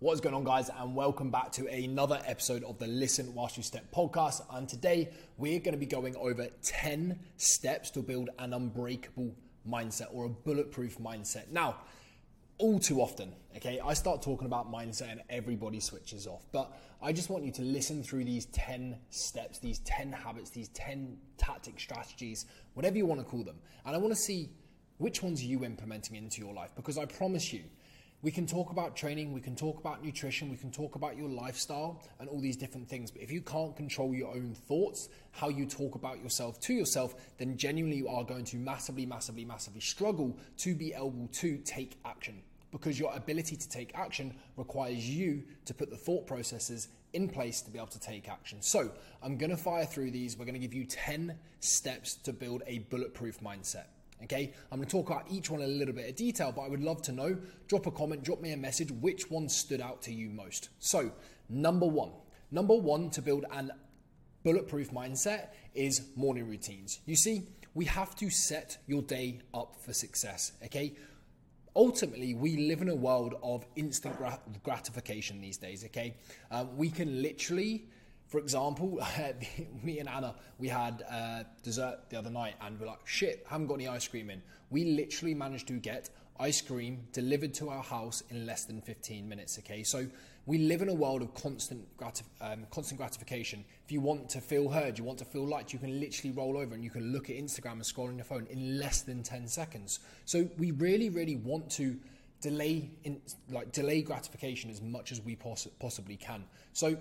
What is going on, guys, and welcome back to another episode of the Listen Whilst You Step podcast. And today we're going to be going over 10 steps to build an unbreakable mindset or a bulletproof mindset. Now, all too often, okay, I start talking about mindset and everybody switches off. But I just want you to listen through these 10 steps, these 10 habits, these 10 tactic strategies, whatever you want to call them. And I want to see which ones are you implementing into your life because I promise you, we can talk about training, we can talk about nutrition, we can talk about your lifestyle and all these different things. But if you can't control your own thoughts, how you talk about yourself to yourself, then genuinely you are going to massively, massively, massively struggle to be able to take action. Because your ability to take action requires you to put the thought processes in place to be able to take action. So I'm to fire through these. We're to give you 10 steps to build a bulletproof mindset. Okay, I'm going to talk about each one in a little bit of detail, but I would love to know. Drop a comment, drop me a message, which one stood out to you most. So, number one, number one to build an bulletproof mindset is morning routines. You see, we have to set your day up for success. Okay, ultimately we live in a world of instant gratification these days okay um, we can literally for example, me and Anna, we had uh, dessert the other night and we're like, shit, haven't got any ice cream in. We literally managed to get ice cream delivered to our house in less than 15 minutes, okay? So we live in a world of constant, gratif- um, constant gratification. If you want to feel heard, you want to feel liked, you can literally roll over and you can look at Instagram and scroll on your phone in less than 10 seconds. So we really, really want to delay in, like delay gratification as much as we poss- possibly can. So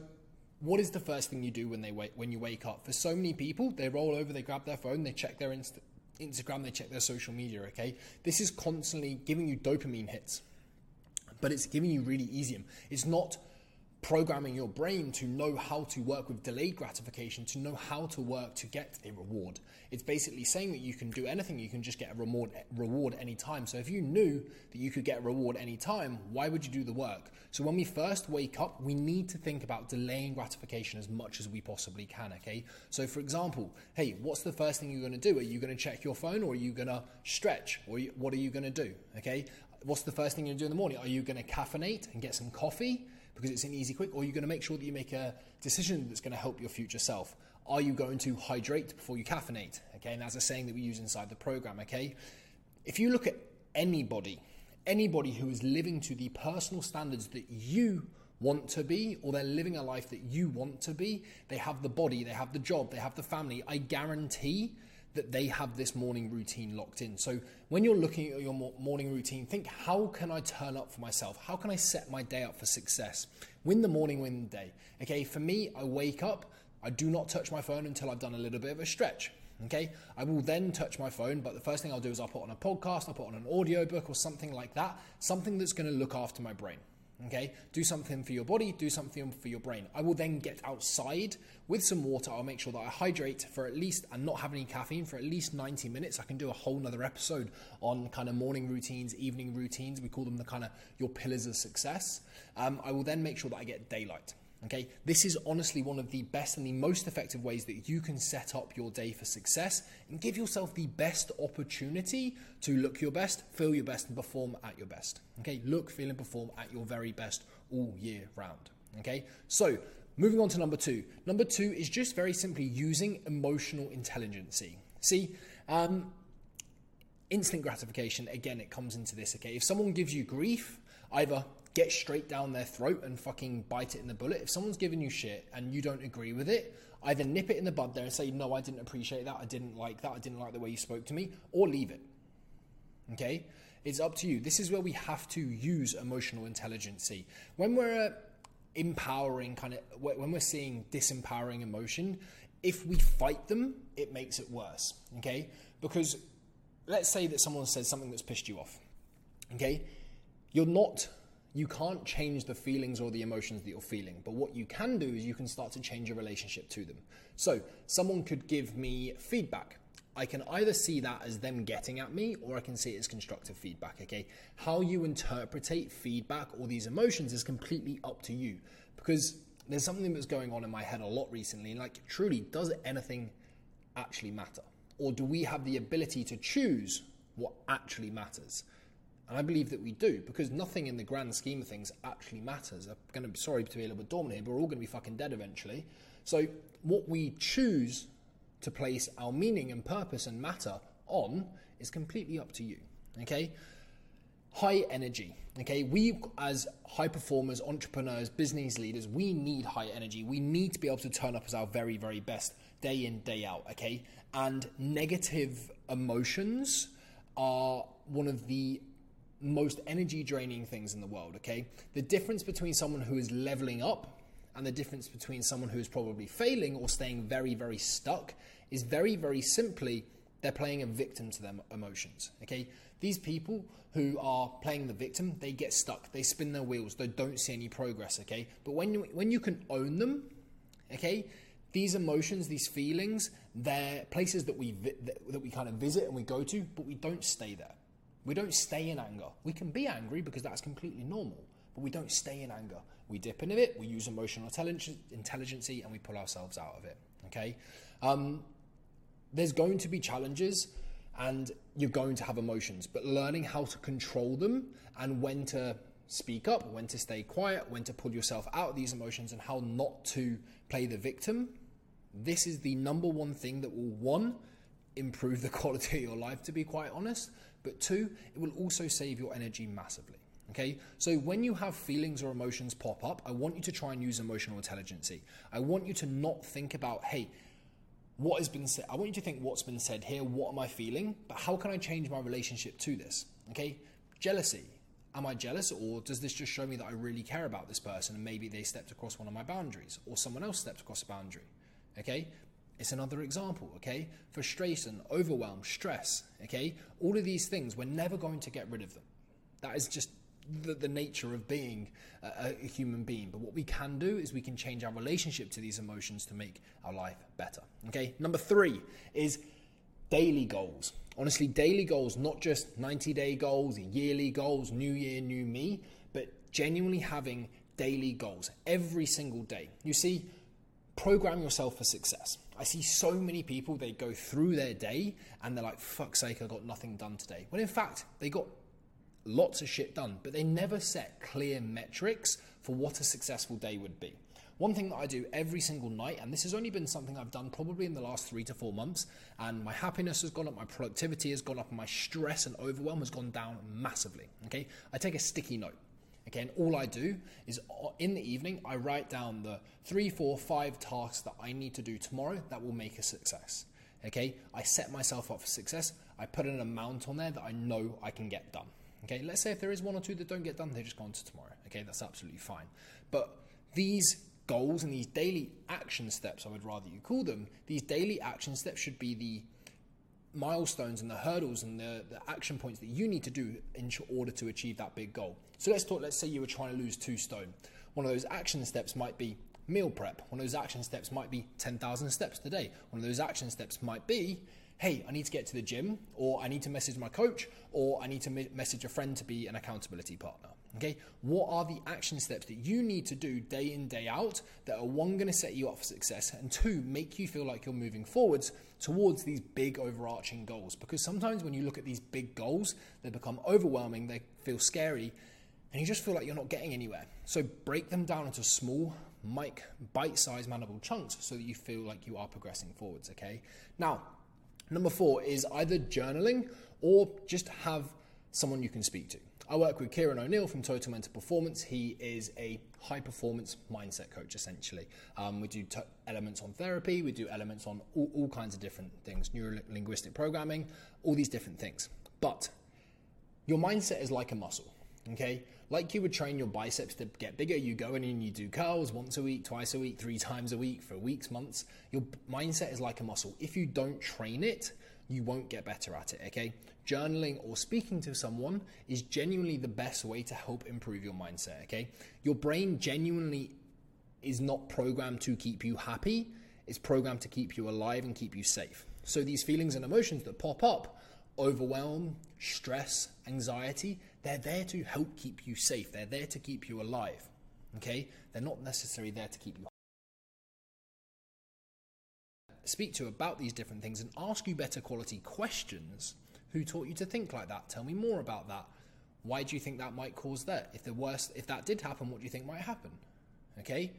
what is the first thing you do when they wake when you wake up? For so many people, they roll over, they grab their phone, they check their Insta- Instagram, they check their social media. Okay, this is constantly giving you dopamine hits, but it's giving you really easy. It's not programming your brain to know how to work with delayed gratification, to know how to work to get a reward. It's basically saying that you can do anything, you can just get a reward reward anytime. So if you knew that you could get a reward anytime, why would you do the work? So when we first wake up, we need to think about delaying gratification as much as we possibly can, okay? So for example, hey, what's the first thing you're going to do? Are you going to check your phone or are you going to stretch? Or what are you going to do? Okay? What's the first thing you're going to do in the morning? Are you going to caffeinate and get some coffee? because it's an easy quick, or are you're going to make sure that you make a decision that's going to help your future self. Are you going to hydrate before you caffeinate? Okay, and that's a saying that we use inside the program. Okay, if you look at anybody, anybody who is living to the personal standards that you want to be, or they're living a life that you want to be, they have the body, they have the job, they have the family. I guarantee that they have this morning routine locked in. So when you're looking at your morning routine, think how can I turn up for myself? How can I set my day up for success? Win the morning, win the day. Okay, for me, I wake up, I do not touch my phone until I've done a little bit of a stretch. Okay, I will then touch my phone, but the first thing I'll do is I'll put on a podcast, I'll put on an audiobook or something like that, something that's going to look after my brain. Okay, do something for your body, do something for your brain. I will then get outside with some water. I'll make sure that I hydrate for at least and not have any caffeine for at least 90 minutes. I can do a whole nother episode on kind of morning routines, evening routines. We call them the kind of your pillars of success. Um, I will then make sure that I get daylight. Okay, this is honestly one of the best and the most effective ways that you can set up your day for success and give yourself the best opportunity to look your best, feel your best, and perform at your best. Okay, look, feel, and perform at your very best all year round. Okay, so moving on to number two. Number two is just very simply using emotional intelligence. See, um, instant gratification, again, it comes into this. Okay, if someone gives you grief, either get straight down their throat and fucking bite it in the bullet. If someone's giving you shit and you don't agree with it, either nip it in the bud there and say, no, I didn't appreciate that, I didn't like that, I didn't like the way you spoke to me, or leave it. Okay? It's up to you. This is where we have to use emotional intelligence. When we're uh, empowering, kind of, when we're seeing disempowering emotion, if we fight them, it makes it worse. Okay? Because let's say that someone says something that's pissed you off. Okay? You're not you can't change the feelings or the emotions that you're feeling, but what you can do is you can start to change your relationship to them. So, someone could give me feedback. I can either see that as them getting at me or I can see it as constructive feedback, okay? How you interpretate feedback or these emotions is completely up to you because there's something that's going on in my head a lot recently. Like, truly, does anything actually matter? Or do we have the ability to choose what actually matters? And I believe that we do because nothing in the grand scheme of things actually matters. I'm going to be sorry to be a little bit dormant here, but we're all going to be fucking dead eventually. So, what we choose to place our meaning and purpose and matter on is completely up to you. Okay? High energy. Okay? We, as high performers, entrepreneurs, business leaders, we need high energy. We need to be able to turn up as our very, very best day in, day out. Okay? And negative emotions are one of the most energy draining things in the world, okay? The difference between someone who is leveling up and the difference between someone who is probably failing or staying very, very stuck is very, very simply they're playing a victim to their emotions, okay? These people who are playing the victim, they get stuck, they spin their wheels, they don't see any progress, okay? But when you, when you can own them, okay, these emotions, these feelings, they're places that we that we kind of visit and we go to, but we don't stay there. We don't stay in anger. We can be angry because that's completely normal, but we don't stay in anger. We dip into it, we use emotional intelligence, and we pull ourselves out of it. Okay? Um, there's going to be challenges and you're going to have emotions, but learning how to control them and when to speak up, when to stay quiet, when to pull yourself out of these emotions, and how not to play the victim. This is the number one thing that will, one, improve the quality of your life, to be quite honest, but two, it will also save your energy massively. Okay, so when you have feelings or emotions pop up, I want you to try and use emotional intelligence. I want you to not think about, hey, what has been said. I want you to think what's been said here, what am I feeling, but how can I change my relationship to this? Okay, jealousy. Am I jealous, or does this just show me that I really care about this person and maybe they stepped across one of my boundaries, or someone else stepped across a boundary? Okay, it's another example, okay? Frustration, overwhelm, stress, okay? All of these things, we're never going to get rid of them. That is just the, the nature of being a, a, human being. But what we can do is we can change our relationship to these emotions to make our life better, okay? Number three is daily goals. Honestly, daily goals, not just 90 day goals, yearly goals, new year, new me, but genuinely having daily goals every single day. You see, program yourself for success. I see so many people, they go through their day and they're like, fuck's sake, I got nothing done today. When in fact, they got lots of shit done, but they never set clear metrics for what a successful day would be. One thing that I do every single night, and this has only been something I've done probably in the last three to four months, and my happiness has gone up, my productivity has gone up, my stress and overwhelm has gone down massively. Okay, I take a sticky note. And all I do is uh, in the evening, I write down the three, four, five tasks that I need to do tomorrow that will make a success. Okay, I set myself up for success. I put an amount on there that I know I can get done. Okay, let's say if there is one or two that don't get done, they just go on to tomorrow. Okay, that's absolutely fine. But these goals and these daily action steps, I would rather you call them, these daily action steps should be the milestones and the hurdles and the, the action points that you need to do in order to achieve that big goal. So let's talk, let's say you were trying to lose two stone. One of those action steps might be meal prep. One of those action steps might be 10,000 steps today. One of those action steps might be hey, I need to get to the gym, or I need to message my coach, or I need to message a friend to be an accountability partner. Okay, what are the action steps that you need to do day in, day out that are one going to set you up for success, and two, make you feel like you're moving forwards towards these big overarching goals? Because sometimes when you look at these big goals, they become overwhelming, they feel scary, and you just feel like you're not getting anywhere. So break them down into small, mic, bite sized, manageable chunks so that you feel like you are progressing forwards. Okay, now Number four is either journaling or just have someone you can speak to. I work with Kieran O'Neill from Total Mental Performance. He is a high performance mindset coach, essentially. Um, we do t- elements on therapy, we do elements on all, all kinds of different things, neuro linguistic programming, all these different things. But your mindset is like a muscle, okay? Like you would train your biceps to get bigger, you go in and you do curls once a week, twice a week, three times a week for weeks, months. Your mindset is like a muscle. If you don't train it, you won't get better at it, okay? Journaling or speaking to someone is genuinely the best way to help improve your mindset, okay? Your brain genuinely is not programmed to keep you happy, it's programmed to keep you alive and keep you safe. So these feelings and emotions that pop up, overwhelm, stress, anxiety, they're there to help keep you safe. They're there to keep you alive. Okay? They're not necessarily there to keep you speak to about these different things and ask you better quality questions. Who taught you to think like that? Tell me more about that. Why do you think that might cause that? If the worst, if that did happen, what do you think might happen? Okay.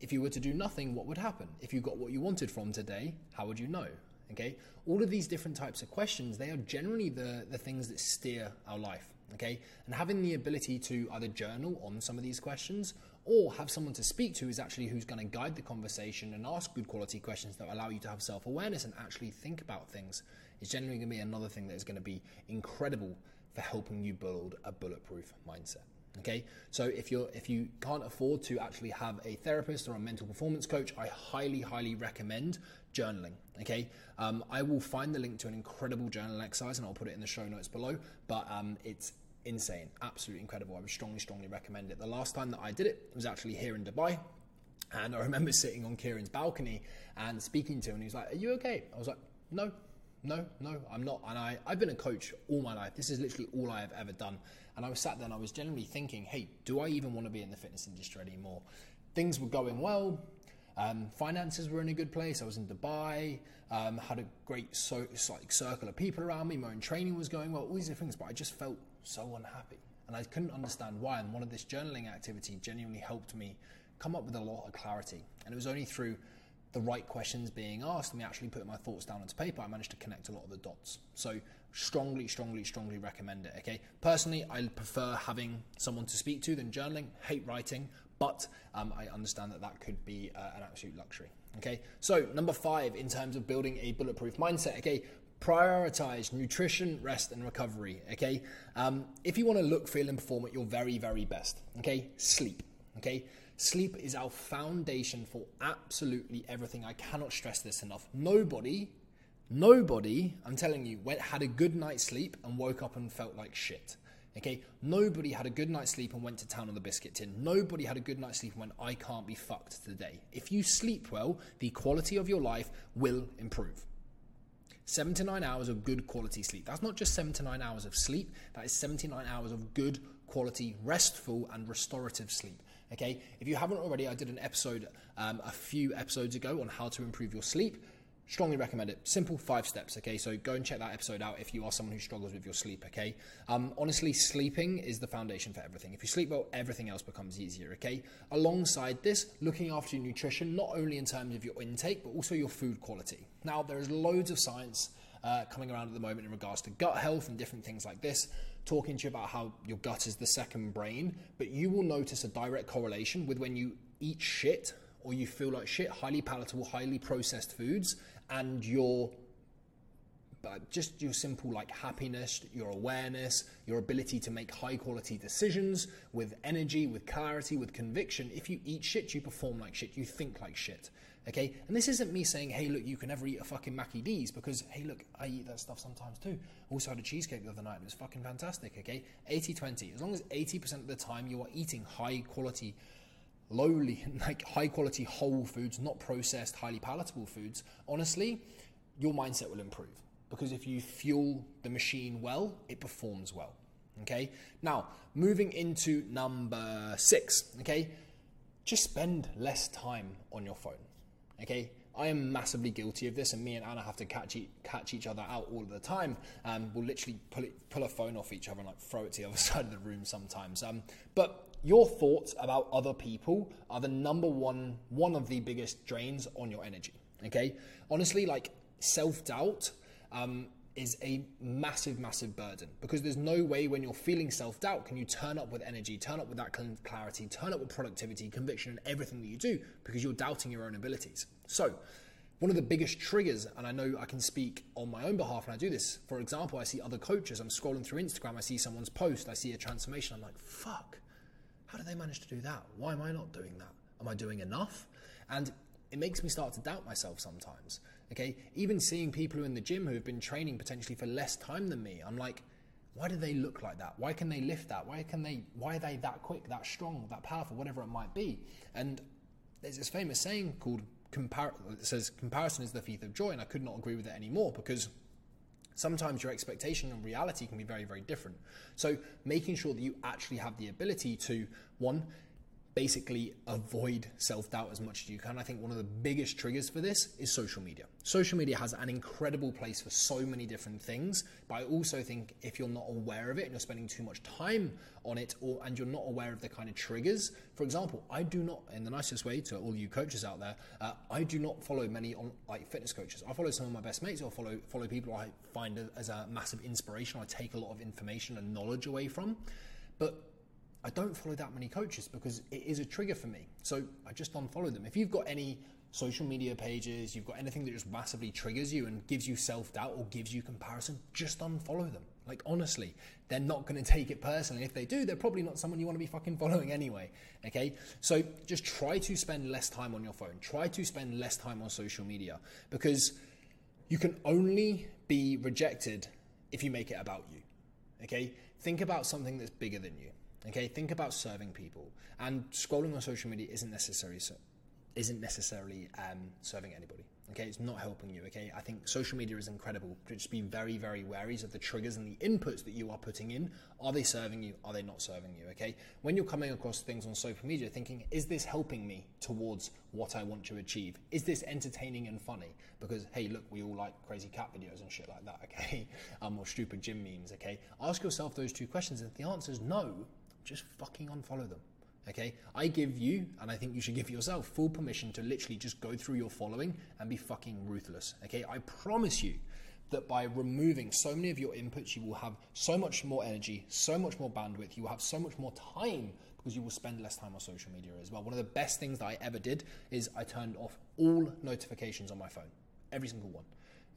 If you were to do nothing, what would happen? If you got what you wanted from today, how would you know? Okay. All of these different types of questions, they are generally the, the things that steer our life. Okay. And having the ability to either journal on some of these questions or have someone to speak to is actually who's going to guide the conversation and ask good quality questions that allow you to have self awareness and actually think about things is generally going to be another thing that is going to be incredible for helping you build a bulletproof mindset. Okay, so if you're if you can't afford to actually have a therapist or a mental performance coach, I highly highly recommend journaling. Okay, um, I will find the link to an incredible journal exercise and I'll put it in the show notes below. But um, it's insane, absolutely incredible. I would strongly, strongly recommend it. The last time that I did it was actually here in Dubai. And I remember sitting on Kieran's balcony and speaking to him, and he was like, Are you okay? I was like, No, no, no, I'm not. And I, I've been a coach all my life. This is literally all I have ever done. And I was sat there and I was generally thinking, Hey, do I even want to be in the fitness industry anymore? Things were going well. Um, finances were in a good place. I was in Dubai, um, had a great so, like circle of people around me. My own training was going well, all these things, but I just felt so unhappy. And I couldn't understand why. And one of this journaling activity genuinely helped me come up with a lot of clarity. And it was only through the right questions being asked and me actually putting my thoughts down onto paper, I managed to connect a lot of the dots. So strongly, strongly, strongly recommend it. Okay. Personally, I prefer having someone to speak to than journaling. Hate writing, but um, I understand that that could be uh, an absolute luxury. Okay. So number five, in terms of building a bulletproof mindset. Okay prioritize nutrition, rest, and recovery. Okay, um, if you want to look, feel, and perform at your very, very best. Okay, sleep. Okay, sleep is our foundation for absolutely everything. I cannot stress this enough. Nobody, nobody, I'm telling you, went had a good night's sleep and woke up and felt like shit. Okay, nobody had a good night's sleep and went to town on the biscuit tin. Nobody had a good night's sleep and went, I can't be fucked today. If you sleep well, the quality of your life will improve. Seven to nine hours of good quality sleep. That's not just seven to nine hours of sleep, that is 79 hours of good quality, restful, and restorative sleep. Okay, if you haven't already, I did an episode um, a few episodes ago on how to improve your sleep strongly recommend it. Simple five steps, okay? So go and check that episode out if you are someone who struggles with your sleep, okay? Um, honestly, sleeping is the foundation for everything. If you sleep well, everything else becomes easier, okay? Alongside this, looking after your nutrition, not only in terms of your intake, but also your food quality. Now, there is loads of science uh, coming around at the moment in regards to gut health and different things like this, talking to you about how your gut is the second brain, but you will notice a direct correlation with when you eat shit or you feel like shit, highly palatable, highly processed foods, and your but just your simple like happiness, your awareness, your ability to make high quality decisions with energy, with clarity, with conviction. If you eat shit, you perform like shit, you think like shit. Okay? And this isn't me saying, hey, look, you can never eat a fucking Mackie D's because, hey, look, I eat that stuff sometimes too. Also had a cheesecake the other night. It was fucking fantastic. Okay? 80 20. As long as 80% of the time you are eating high quality lowly, like high quality whole foods, not processed, highly palatable foods, honestly, your mindset will improve. Because if you fuel the machine well, it performs well. Okay. Now, moving into number six. Okay. Just spend less time on your phone. Okay. I am massively guilty of this, and me and Anna have to catch, e- catch each other out all the time. Um, we'll literally pull, it, pull a phone off each other and like throw it to the other side of the room sometimes. Um, but your thoughts about other people are the number one, one of the biggest drains on your energy. Okay, honestly, like self doubt um, is a massive, massive burden because there's no way when you're feeling self doubt can you turn up with energy, turn up with that clarity, turn up with productivity, conviction, and everything that you do because you're doubting your own abilities. So, one of the biggest triggers, and I know I can speak on my own behalf when I do this. For example, I see other coaches, I'm scrolling through Instagram, I see someone's post, I see a transformation, I'm like, fuck, how do they manage to do that? Why am I not doing that? Am I doing enough? And it makes me start to doubt myself sometimes. Okay, even seeing people in the gym who have been training potentially for less time than me, I'm like, why do they look like that? Why can they lift that? Why can they? Why are they that quick, that strong, that powerful, whatever it might be? And there's this famous saying called compar- it says comparison is the thief of joy, and I could not agree with it anymore because sometimes your expectation and reality can be very, very different. So making sure that you actually have the ability to one basically avoid self doubt as much as you can. I think one of the biggest triggers for this is social media. Social media has an incredible place for so many different things, but I also think if you're not aware of it and you're spending too much time on it, or and you're not aware of the kind of triggers, for example, I do not, in the nicest way to all you coaches out there, uh, I do not follow many on like fitness coaches. I follow some of my best mates, or follow follow people I find as a massive inspiration. I take a lot of information and knowledge away from, but I don't follow that many coaches because it is a trigger for me. So I just unfollow them. If you've got any social media pages, you've got anything that just massively triggers you and gives you self doubt or gives you comparison, just unfollow them. Like, honestly, they're not going to take it personally. If they do, they're probably not someone you want to be fucking following anyway. Okay? So just try to spend less time on your phone. Try to spend less time on social media because you can only be rejected if you make it about you. Okay? Think about something that's bigger than you. Okay, think about serving people, and scrolling on social media isn't necessarily isn't necessarily um, serving anybody. Okay, it's not helping you. Okay, I think social media is incredible. Just be very, very wary of the triggers and the inputs that you are putting in. Are they serving you? Are they not serving you? Okay, when you're coming across things on social media, thinking, is this helping me towards what I want to achieve? Is this entertaining and funny? Because hey, look, we all like crazy cat videos and shit like that. Okay, um, or stupid gym memes. Okay, ask yourself those two questions. If the answer is no, just fucking unfollow them. Okay, I give you, and I think you should give yourself, full permission to literally just go through your following and be fucking ruthless. Okay, I promise you that by removing so many of your inputs, you will have so much more energy, so much more bandwidth, you will have so much more time because you will spend less time on social media as well. One of the best things that I ever did is I turned off all notifications on my phone, every single one.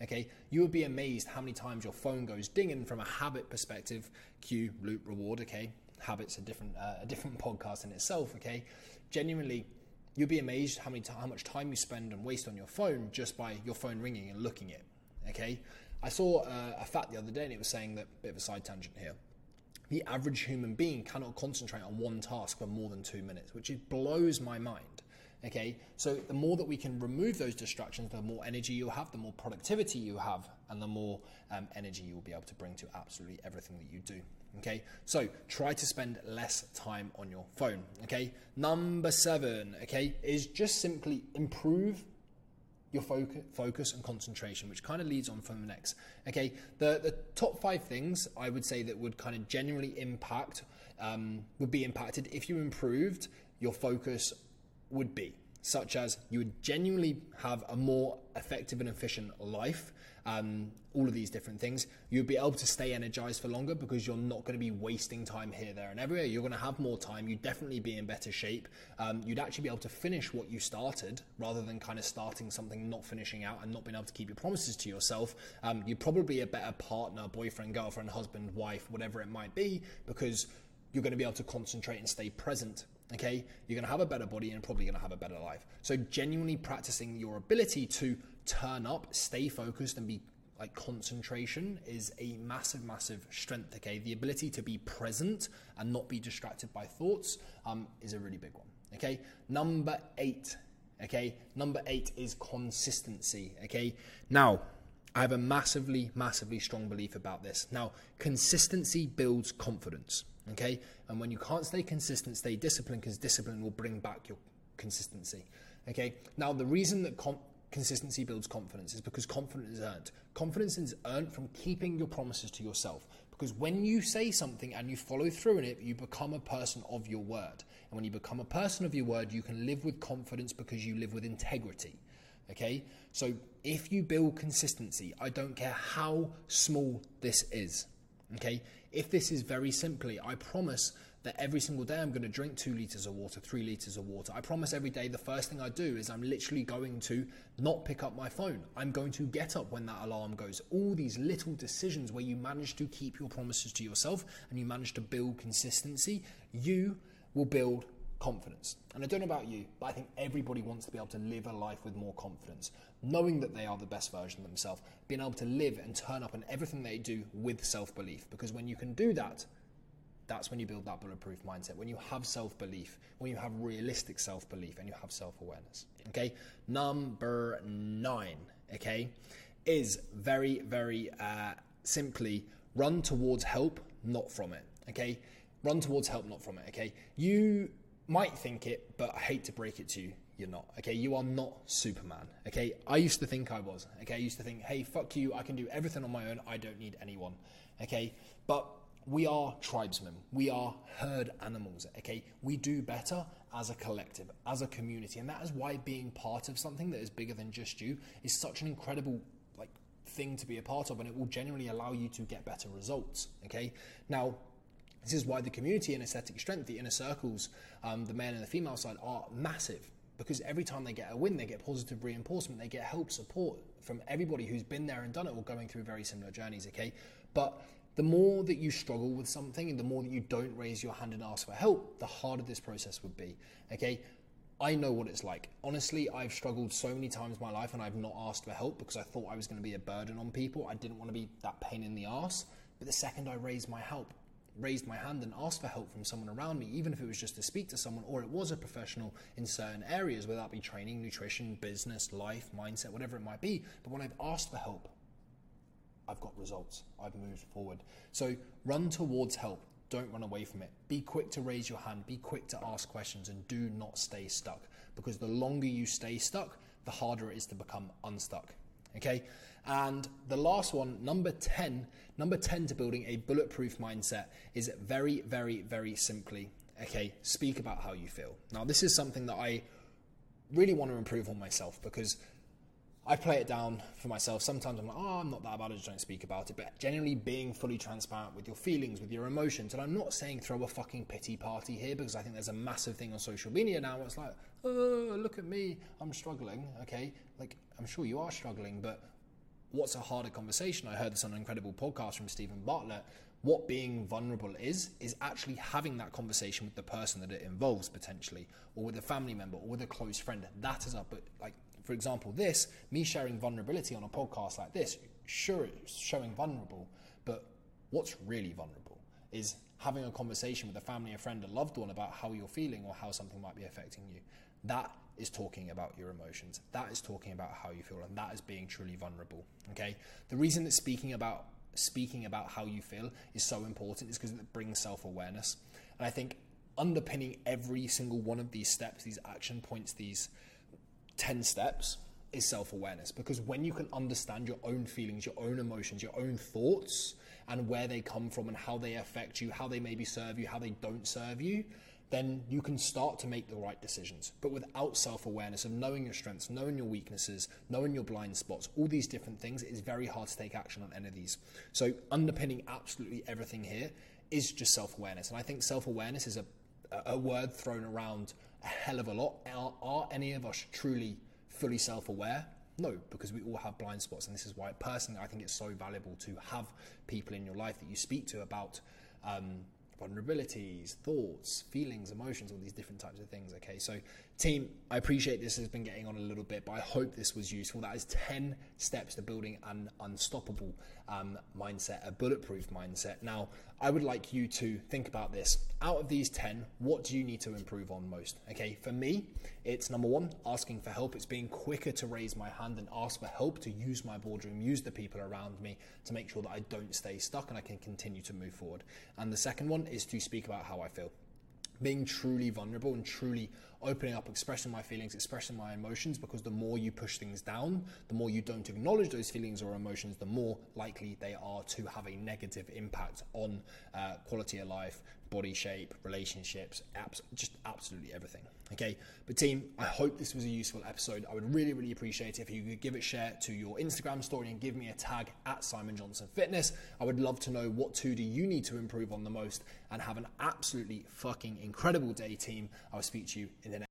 Okay, you would be amazed how many times your phone goes dinging from a habit perspective, cue, loop, reward. Okay, habits a different uh, a different podcast in itself. Okay, genuinely, you'll be amazed how many t- how much time you spend and waste on your phone just by your phone ringing and looking at. it. Okay, I saw uh, a fact the other day and it was saying that bit of a side tangent here. The average human being cannot concentrate on one task for more than two minutes, which blows my mind. Okay, so the more that we can remove those distractions, the more energy you'll have, the more productivity you have, and the more um, energy you'll be able to bring to absolutely everything that you do. Okay, so try to spend less time on your phone. Okay, number seven, okay, is just simply improve your focus, and concentration, which kind of leads on from the next. Okay, the, the top five things I would say that would kind of genuinely impact, um, would be impacted if you improved your focus would be such as you would genuinely have a more effective and efficient life. Um, all of these different things, you'd be able to stay energized for longer because you're not going to be wasting time here, there, and everywhere. You're going to have more time. You'd definitely be in better shape. Um, you'd actually be able to finish what you started rather than kind of starting something, not finishing out, and not being able to keep your promises to yourself. Um, you'd probably be a better partner, boyfriend, girlfriend, husband, wife, whatever it might be, because you're going to be able to concentrate and stay present okay? You're going to have a better body and probably going to have a better life. So genuinely practicing your ability to turn up stay focused and be like concentration is a massive massive strength okay? The ability to be present and not be distracted by thoughts um, is a really big one okay? Number eight okay? Number eight is consistency okay? Now I have a massively, massively strong belief about this. Now, consistency builds confidence. Okay, and when you can't stay consistent, stay disciplined because discipline will bring back your consistency. Okay, now the reason that com- consistency builds confidence is because confidence is earned. Confidence is earned from keeping your promises to yourself. Because when you say something and you follow through in it, you become a person of your word. And when you become a person of your word, you can live with confidence because you live with integrity. Okay? So if you build consistency, I don't care how small this is. Okay? If this is very simply, I promise that every single day I'm going to drink two liters of water, three liters of water. I promise every day the first thing I do is I'm literally going to not pick up my phone. I'm going to get up when that alarm goes. All these little decisions where you manage to keep your promises to yourself and you manage to build consistency, you will build confidence. And I don't know about you, but I think everybody wants to be able to live a life with more confidence, knowing that they are the best version of themselves, being able to live and turn up in everything they do with self belief. Because when you can do that, that's when you build that bulletproof mindset. When you have self belief, when you have realistic self belief, and you have self awareness. Okay, number nine, okay, is very, very uh, simply run towards help, not from it. Okay, run towards help, not from it. Okay, you might think it, but I hate to break it to you, you're not. Okay, you are not Superman. Okay, I used to think I was. Okay, I used to think, hey, fuck you, I can do everything on my own, I don't need anyone. Okay, but we are tribesmen, we are herd animals. Okay, we do better as a collective, as a community, and that is why being part of something that is bigger than just you is such an incredible like thing to be a part of, and it will genuinely allow you to get better results. Okay, now this is why the community in aesthetic strength, the inner circles, um, the male and the female side are massive because every time they get a win, they get positive reinforcement, they get help, support from everybody who's been there and done it or going through very similar journeys, okay? But the more that you struggle with something and the more that you don't raise your hand and ask for help, the harder this process would be, okay? I know what it's like. Honestly, I've struggled so many times in my life and I've not asked for help because I thought I was going to be a burden on people. I didn't want to be that pain in the ass. But the second I raised my help, raised my hand and asked for help from someone around me, even if it was just to speak to someone or it was a professional in certain areas, whether that be training, nutrition, business, life, mindset, whatever it might be. But when I've asked for help, I've got results. I've moved forward. So run towards help. Don't run away from it. Be quick to raise your hand. Be quick to ask questions and do not stay stuck because the longer you stay stuck, the harder it is to become unstuck. Okay? And the last one, number 10, number 10 to building a bulletproof mindset is very, very, very simply, okay, speak about how you feel. Now, this is something that I really want to improve on myself because I play it down for myself. Sometimes I'm like, oh, I'm not that bad, I just don't speak about it. But generally being fully transparent with your feelings, with your emotions. And I'm not saying throw a fucking pity party here because I think there's a massive thing on social media now it's like, oh, look at me, I'm struggling. Okay. Like, I'm sure you are struggling, but what's a harder conversation? I heard this on an incredible podcast from Steven Bartlett. What being vulnerable is, is actually having that conversation with the person that it involves potentially, or with a family member, or with a close friend. That is up. But like, for example, this, me sharing vulnerability on a podcast like this, sure, it's showing vulnerable, but what's really vulnerable is having a conversation with a family, a friend, a loved one about how you're feeling or how something might be affecting you. That is talking about your emotions. That is talking about how you feel, and that is being truly vulnerable. Okay. The reason that speaking about speaking about how you feel is so important is because it brings self awareness, and I think underpinning every single one of these steps, these action points, these ten steps is self awareness. Because when you can understand your own feelings, your own emotions, your own thoughts, and where they come from and how they affect you, how they maybe serve you, how they don't serve you, then you can start to make the right decisions. But without self awareness of knowing your strengths, knowing your weaknesses, knowing your blind spots, all these different things, it is very hard to take action on any of these. So, underpinning absolutely everything here is just self awareness. And I think self awareness is a, a word thrown around a hell of a lot. Are, are any of us truly fully self aware? No, because we all have blind spots. And this is why, personally, I think it's so valuable to have people in your life that you speak to about. Um, vulnerabilities, thoughts, feelings, emotions, all these different types of things. Okay, so team, I appreciate this has been getting on a little bit, but I hope this was useful. That is 10 steps to building an unstoppable um, mindset, a bulletproof mindset. Now, I would like you to think about this. Out of these 10, what do you need to improve on most? Okay, for me, it's number one, asking for help. It's being quicker to raise my hand and ask for help, to use my boardroom, use the people around me to make sure that I don't stay stuck and I can continue to move forward. And the second one is to speak about how I feel being truly vulnerable and truly opening up, expressing my feelings, expressing my emotions, because the more you push things down, the more you don't acknowledge those feelings or emotions, the more likely they are to have a negative impact on uh, quality of life, body shape, relationships, just absolutely everything. Okay, but team, I hope this was a useful episode. I would really, really appreciate it if you could give it share to your Instagram story and give me a tag at Simon Johnson Fitness. I would love to know what two do you need to improve on the most and have an absolutely fucking incredible day, team. I'll speak to you in the next